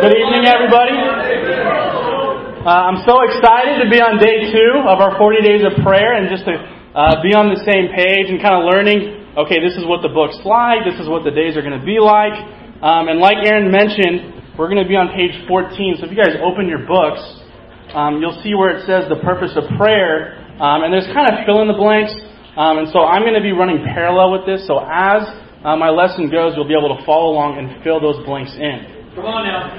Good evening, everybody. Uh, I'm so excited to be on day two of our 40 days of prayer and just to uh, be on the same page and kind of learning, okay, this is what the book's like, this is what the days are going to be like. Um, and like Aaron mentioned, we're going to be on page 14. So if you guys open your books, um, you'll see where it says the purpose of prayer. Um, and there's kind of fill in the blanks. Um, and so I'm going to be running parallel with this. So as uh, my lesson goes, you'll be able to follow along and fill those blanks in. Come on now.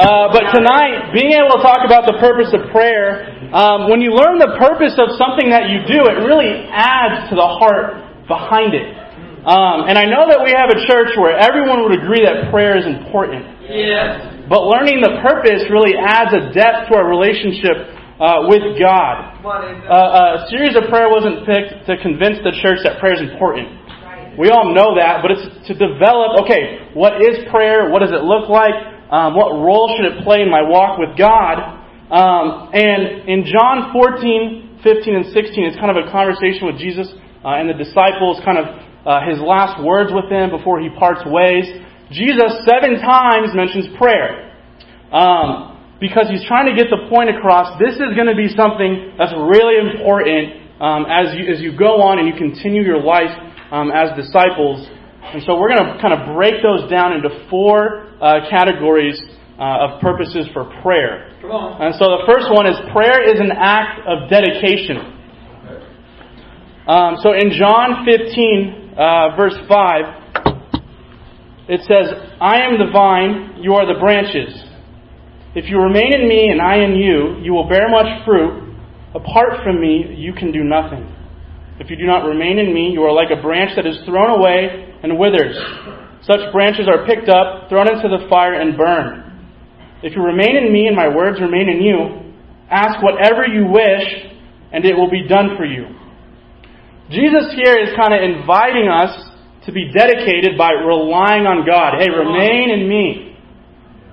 Uh, but tonight, being able to talk about the purpose of prayer, um, when you learn the purpose of something that you do, it really adds to the heart behind it. Um, and I know that we have a church where everyone would agree that prayer is important. Yes. But learning the purpose really adds a depth to our relationship uh, with God. Uh, a series of prayer wasn't picked to convince the church that prayer is important. We all know that, but it's to develop, okay, what is prayer? What does it look like? Um, what role should it play in my walk with God? Um, and in John 14, 15, and 16, it's kind of a conversation with Jesus uh, and the disciples, kind of uh, his last words with them before he parts ways. Jesus seven times mentions prayer. Um, because he's trying to get the point across. This is going to be something that's really important um, as you as you go on and you continue your life um, as disciples. And so we're going to kind of break those down into four uh, categories uh, of purposes for prayer. And so the first one is prayer is an act of dedication. Um, so in John 15, uh, verse 5, it says, I am the vine, you are the branches. If you remain in me and I in you, you will bear much fruit. Apart from me, you can do nothing. If you do not remain in me, you are like a branch that is thrown away and withers. Such branches are picked up, thrown into the fire, and burned. If you remain in me and my words remain in you, ask whatever you wish, and it will be done for you. Jesus here is kind of inviting us to be dedicated by relying on God. Hey, remain in me.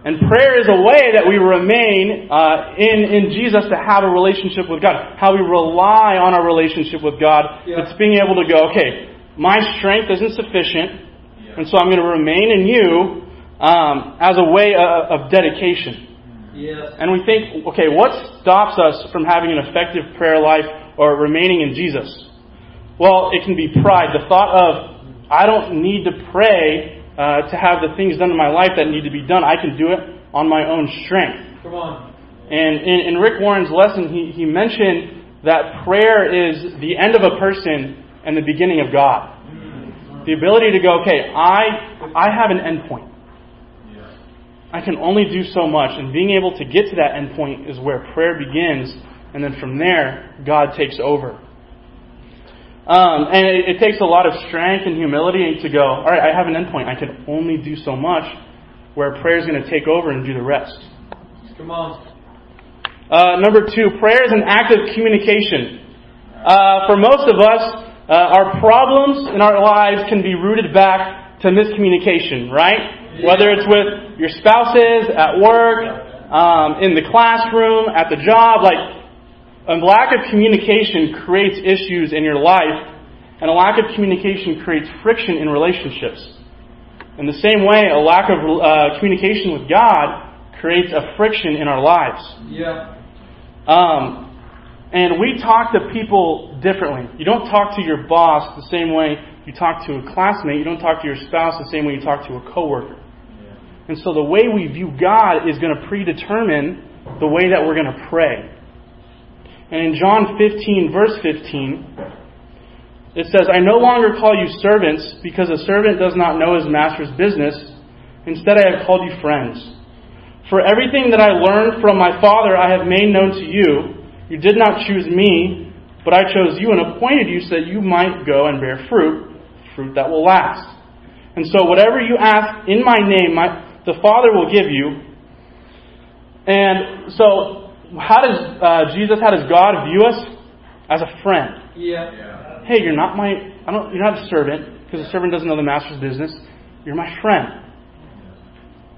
And prayer is a way that we remain uh, in, in Jesus to have a relationship with God. How we rely on our relationship with God. Yeah. It's being able to go, okay, my strength isn't sufficient, yeah. and so I'm going to remain in you um, as a way of, of dedication. Yes. And we think, okay, what stops us from having an effective prayer life or remaining in Jesus? Well, it can be pride. The thought of, I don't need to pray uh, to have the things done in my life that need to be done. I can do it on my own strength. Come on. And in, in Rick Warren's lesson, he, he mentioned that prayer is the end of a person and the beginning of God. The ability to go, okay, I, I have an endpoint. I can only do so much, and being able to get to that endpoint is where prayer begins, and then from there, God takes over. Um, and it, it, takes a lot of strength and humility to go, all right, I have an endpoint. I can only do so much, where prayer is going to take over and do the rest. Come on. Uh, number two, prayer is an act of communication. Uh, for most of us, uh, our problems in our lives can be rooted back to miscommunication, right? Yeah. Whether it's with your spouses, at work, um, in the classroom, at the job, like a lack of communication creates issues in your life, and a lack of communication creates friction in relationships. In the same way, a lack of uh, communication with God creates a friction in our lives. Yeah. Um, and we talk to people differently. You don't talk to your boss the same way you talk to a classmate. You don't talk to your spouse the same way you talk to a coworker. Yeah. And so the way we view God is going to predetermine the way that we're going to pray. And in John 15, verse 15, it says, I no longer call you servants because a servant does not know his master's business. Instead, I have called you friends. For everything that I learned from my Father I have made known to you. You did not choose me, but I chose you and appointed you so that you might go and bear fruit, fruit that will last. And so, whatever you ask in my name, my, the Father will give you. And so, how does uh, Jesus, how does God view us? As a friend. Yeah. Hey, you're not my, I don't, you're not a servant because a servant doesn't know the master's business. You're my friend.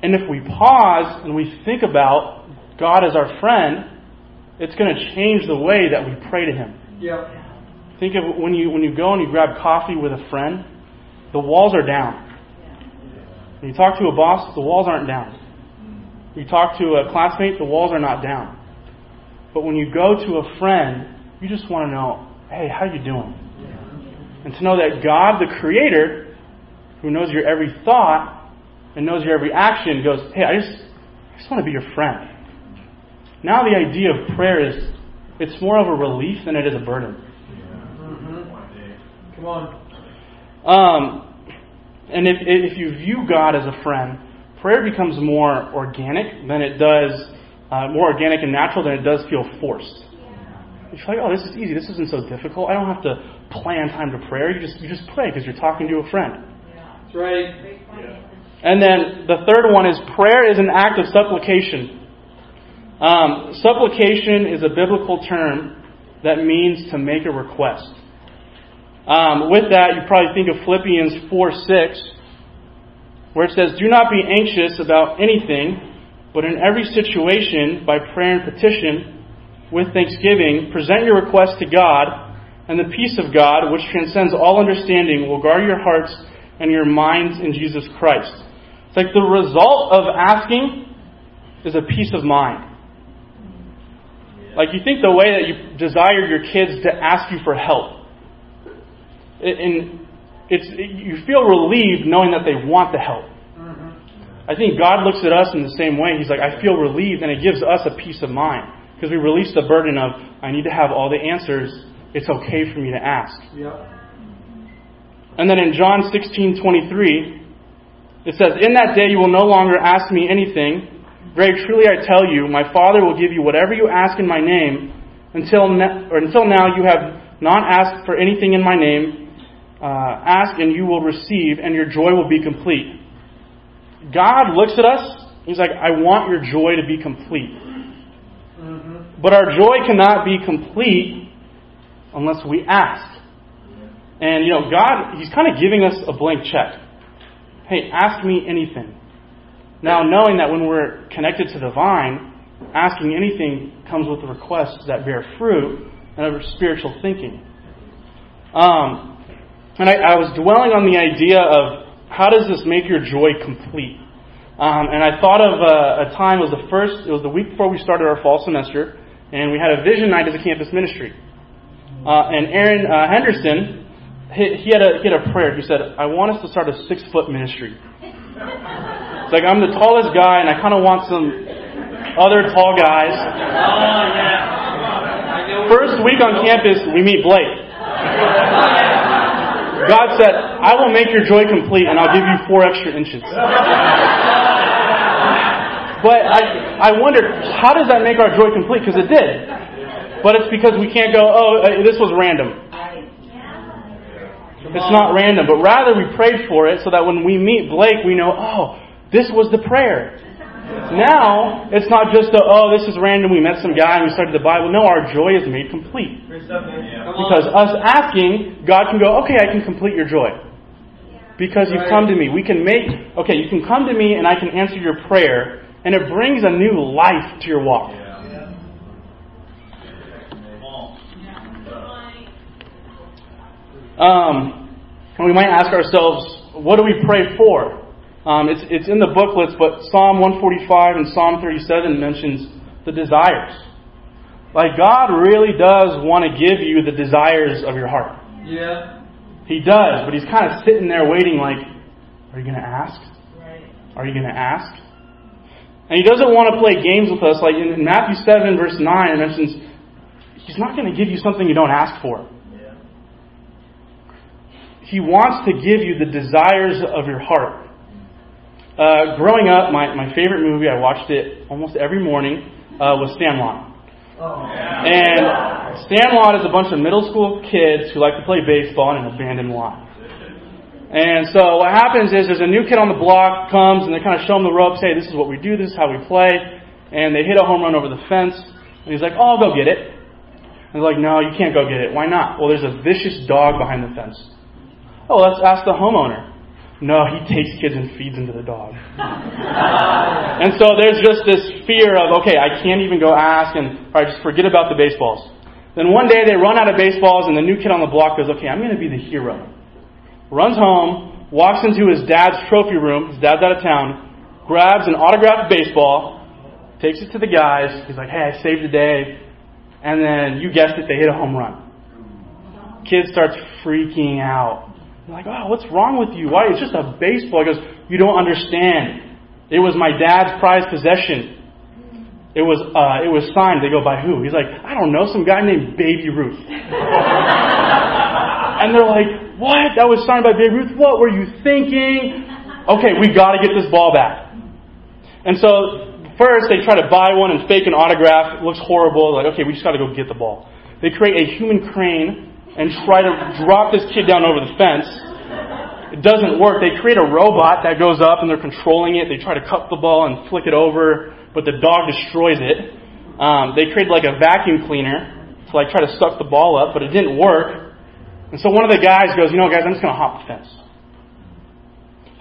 And if we pause and we think about God as our friend, it's going to change the way that we pray to Him. Yeah. Think of when you when you go and you grab coffee with a friend, the walls are down. When you talk to a boss, the walls aren't down. you talk to a classmate, the walls are not down. But when you go to a friend, you just want to know, hey, how you doing? And to know that God, the Creator, who knows your every thought and knows your every action, goes, hey, I just, I just want to be your friend. Now the idea of prayer is, it's more of a relief than it is a burden. Mm-hmm. Come on. Um, and if, if you view God as a friend, prayer becomes more organic than it does, uh, more organic and natural than it does feel forced. You feel like, oh, this is easy. This isn't so difficult. I don't have to plan time to prayer. You just you just pray because you're talking to a friend. That's right. And then the third one is prayer is an act of supplication. Um, supplication is a biblical term that means to make a request. Um, with that, you probably think of Philippians 4 6, where it says, Do not be anxious about anything, but in every situation, by prayer and petition, with thanksgiving, present your requests to God, and the peace of God, which transcends all understanding, will guard your hearts and your minds in Jesus Christ. It's like the result of asking is a peace of mind. Like you think the way that you desire your kids to ask you for help, and it's you feel relieved knowing that they want the help. I think God looks at us in the same way. He's like, I feel relieved, and it gives us a peace of mind because we release the burden of I need to have all the answers. It's okay for me to ask. Yep. And then in John sixteen twenty three, it says, "In that day you will no longer ask me anything." Very truly I tell you, my Father will give you whatever you ask in my name. Until, ne- or until now you have not asked for anything in my name. Uh, ask and you will receive, and your joy will be complete. God looks at us, He's like, I want your joy to be complete. Mm-hmm. But our joy cannot be complete unless we ask. And, you know, God, He's kind of giving us a blank check. Hey, ask me anything. Now, knowing that when we're connected to the vine, asking anything comes with requests that bear fruit and of spiritual thinking. Um, and I, I, was dwelling on the idea of how does this make your joy complete? Um, and I thought of a, a, time, it was the first, it was the week before we started our fall semester, and we had a vision night as a campus ministry. Uh, and Aaron uh, Henderson, he, he, had a, he had a prayer. He said, I want us to start a six foot ministry. It's like I'm the tallest guy, and I kind of want some other tall guys. Oh, yeah. First week on campus, we meet Blake. God said, I will make your joy complete, and I'll give you four extra inches. But I, I wondered, how does that make our joy complete? Because it did. But it's because we can't go, oh, uh, this was random. It's not random, but rather we prayed for it so that when we meet Blake, we know, oh, this was the prayer. Now, it's not just a, oh, this is random, we met some guy and we started the Bible. No, our joy is made complete. Because us asking, God can go, okay, I can complete your joy. Because you've come to me. We can make, okay, you can come to me and I can answer your prayer, and it brings a new life to your walk. Um, and we might ask ourselves, what do we pray for? Um, it's, it's in the booklets, but Psalm 145 and Psalm 37 mentions the desires. Like, God really does want to give you the desires of your heart. Yeah. He does, but He's kind of sitting there waiting, like, are you going to ask? Are you going to ask? And He doesn't want to play games with us. Like in Matthew 7, verse 9, it mentions, He's not going to give you something you don't ask for. He wants to give you the desires of your heart. Uh, growing up, my, my favorite movie, I watched it almost every morning, uh, was Sandlot. And Sandlot is a bunch of middle school kids who like to play baseball in an abandoned lot. And so what happens is there's a new kid on the block comes and they kind of show him the ropes. Hey, this is what we do. This is how we play. And they hit a home run over the fence. And he's like, oh, I'll go get it. And they're like, no, you can't go get it. Why not? Well, there's a vicious dog behind the fence. Oh, let's ask the homeowner. No, he takes kids and feeds them to the dog. and so there's just this fear of, okay, I can't even go ask, and all right, just forget about the baseballs. Then one day they run out of baseballs, and the new kid on the block goes, okay, I'm going to be the hero. Runs home, walks into his dad's trophy room, his dad's out of town, grabs an autographed baseball, takes it to the guys. He's like, hey, I saved the day. And then, you guessed it, they hit a home run. Kid starts freaking out. They're like, oh, what's wrong with you? Why? It's just a baseball. He goes, you don't understand. It was my dad's prized possession. It was, uh, it was signed. They go, by who? He's like, I don't know, some guy named Baby Ruth. and they're like, what? That was signed by Baby Ruth? What were you thinking? Okay, we gotta get this ball back. And so, first they try to buy one and fake an autograph. It looks horrible. Like, okay, we just gotta go get the ball. They create a human crane and try to drop this kid down over the fence. It doesn't work. They create a robot that goes up and they're controlling it. They try to cup the ball and flick it over but the dog destroys it. Um, they created like a vacuum cleaner to like try to suck the ball up, but it didn't work. And so one of the guys goes, you know, guys, I'm just going to hop the fence.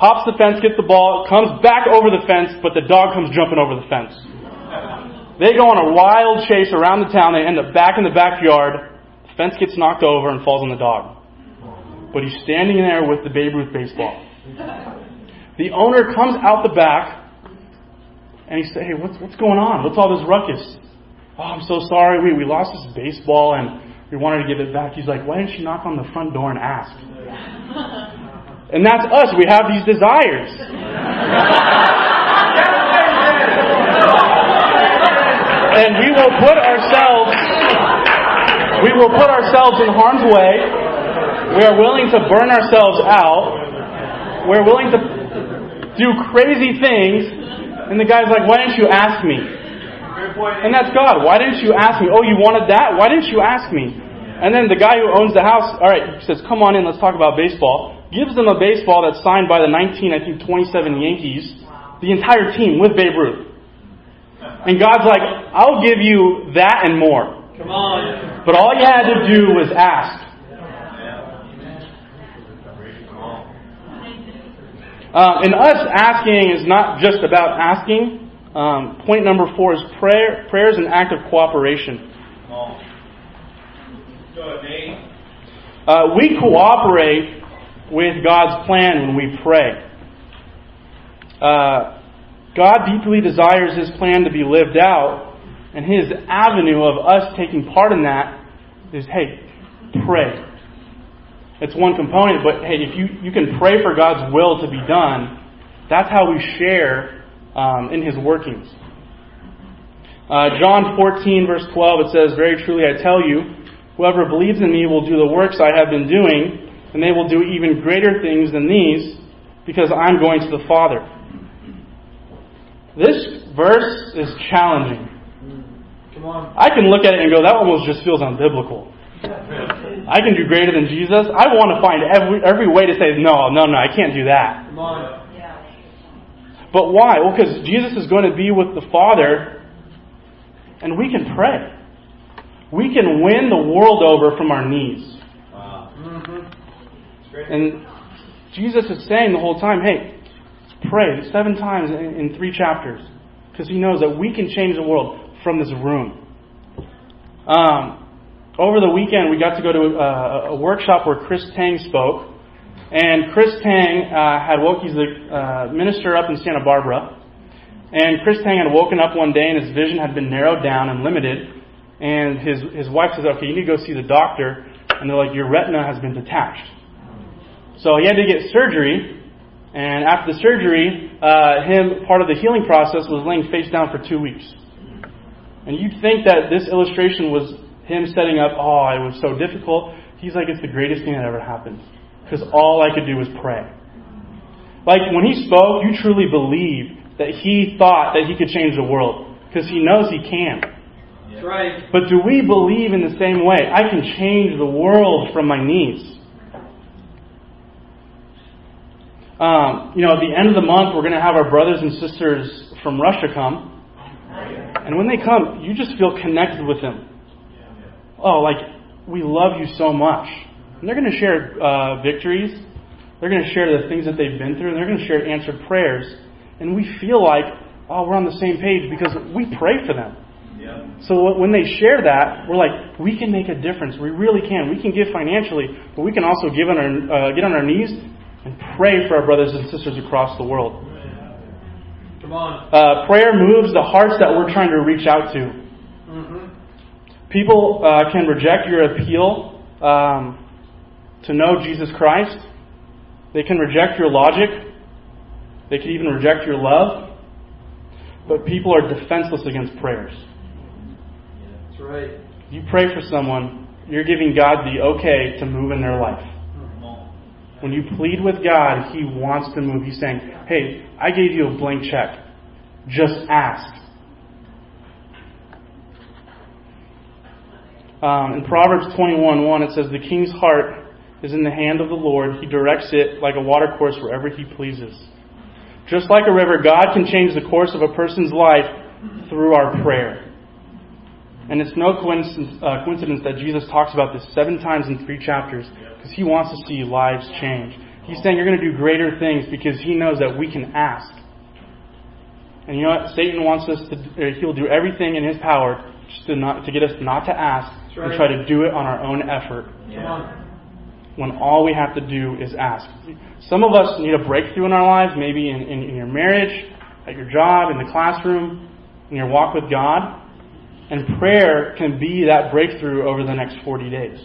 Hops the fence, gets the ball, comes back over the fence, but the dog comes jumping over the fence. They go on a wild chase around the town. They end up back in the backyard. Fence gets knocked over and falls on the dog. But he's standing there with the Babe Ruth baseball. The owner comes out the back and he says, Hey, what's, what's going on? What's all this ruckus? Oh, I'm so sorry. We, we lost this baseball and we wanted to give it back. He's like, Why didn't you knock on the front door and ask? and that's us. We have these desires. and we will put ourselves we will put ourselves in harm's way. We are willing to burn ourselves out. We're willing to do crazy things and the guy's like, why didn't you ask me? And that's God. Why didn't you ask me? Oh, you wanted that? Why didn't you ask me? And then the guy who owns the house, all right, says, come on in, let's talk about baseball. Gives them a baseball that's signed by the 19, I think, 27 Yankees, the entire team with Babe Ruth. And God's like, I'll give you that and more. Come on. But all you had to do was ask. Uh, and us asking is not just about asking. Um, point number four is prayer. Prayer is an act of cooperation. Uh, we cooperate with God's plan when we pray. Uh, God deeply desires His plan to be lived out, and His avenue of us taking part in that is, hey, pray. It's one component, but hey, if you, you can pray for God's will to be done, that's how we share um, in His workings. Uh, John 14, verse 12, it says, Very truly I tell you, whoever believes in me will do the works I have been doing, and they will do even greater things than these, because I'm going to the Father. This verse is challenging. Come on. I can look at it and go, that almost just feels unbiblical. I can do greater than Jesus. I want to find every, every way to say, no, no, no, I can't do that. But why? Well, because Jesus is going to be with the Father, and we can pray. We can win the world over from our knees. Wow. Mm-hmm. And Jesus is saying the whole time, hey, pray seven times in, in three chapters. Because he knows that we can change the world from this room. Um, over the weekend, we got to go to a, a workshop where Chris Tang spoke. And Chris Tang uh, had woke, he's the uh, minister up in Santa Barbara. And Chris Tang had woken up one day and his vision had been narrowed down and limited. And his, his wife says, okay, you need to go see the doctor. And they're like, your retina has been detached. So he had to get surgery. And after the surgery, uh, him, part of the healing process was laying face down for two weeks. And you'd think that this illustration was him setting up, oh, it was so difficult. He's like, it's the greatest thing that ever happened. Because all I could do was pray. Like, when he spoke, you truly believe that he thought that he could change the world. Because he knows he can. That's right. But do we believe in the same way? I can change the world from my knees. Um, you know, at the end of the month, we're going to have our brothers and sisters from Russia come. And when they come, you just feel connected with them oh, like, we love you so much. And they're going to share uh, victories. They're going to share the things that they've been through, and they're going to share answered prayers. And we feel like, oh, we're on the same page because we pray for them. Yeah. So when they share that, we're like, we can make a difference. We really can. We can give financially, but we can also give on our, uh, get on our knees and pray for our brothers and sisters across the world. Uh, prayer moves the hearts that we're trying to reach out to. Mm-hmm. People uh, can reject your appeal um, to know Jesus Christ. They can reject your logic. They can even reject your love. But people are defenseless against prayers. That's right. You pray for someone, you're giving God the okay to move in their life. When you plead with God, He wants to move. He's saying, Hey, I gave you a blank check. Just ask. Um, in Proverbs 21 1, it says, The king's heart is in the hand of the Lord. He directs it like a watercourse wherever he pleases. Just like a river, God can change the course of a person's life through our prayer. And it's no coincidence, uh, coincidence that Jesus talks about this seven times in three chapters because he wants to see lives change. He's saying you're going to do greater things because he knows that we can ask. And you know what? Satan wants us to, he'll do everything in his power just to, not, to get us not to ask right. and try to do it on our own effort. Yeah. When all we have to do is ask. Some of us need a breakthrough in our lives, maybe in, in, in your marriage, at your job, in the classroom, in your walk with God. And prayer can be that breakthrough over the next 40 days.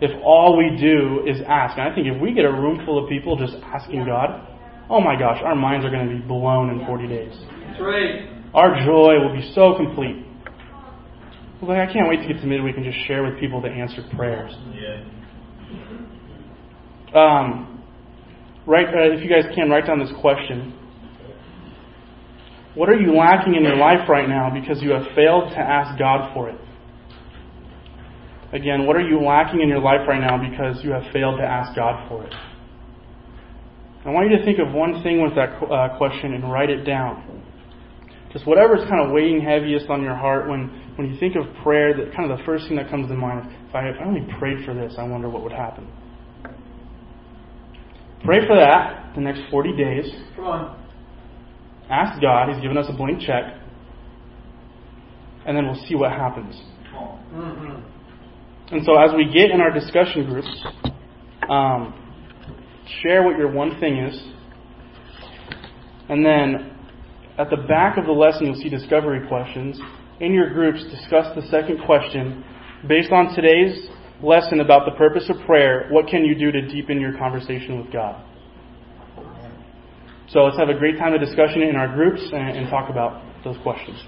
If all we do is ask. And I think if we get a room full of people just asking God, oh my gosh, our minds are going to be blown in 40 days. Right. Our joy will be so complete. Like, I can't wait to get to midweek and just share with people the answered prayers. Yeah. Um, right, uh, if you guys can, write down this question. What are you lacking in your life right now because you have failed to ask God for it? Again, what are you lacking in your life right now because you have failed to ask God for it? I want you to think of one thing with that uh, question and write it down. Just whatever's kind of weighing heaviest on your heart when, when you think of prayer, that kind of the first thing that comes to mind is if I, if I only prayed for this, I wonder what would happen. Pray for that the next 40 days. Come on. Ask God. He's given us a blank check. And then we'll see what happens. Mm-hmm. And so, as we get in our discussion groups, um, share what your one thing is. And then, at the back of the lesson, you'll see discovery questions. In your groups, discuss the second question. Based on today's lesson about the purpose of prayer, what can you do to deepen your conversation with God? So let's have a great time of discussion in our groups and, and talk about those questions.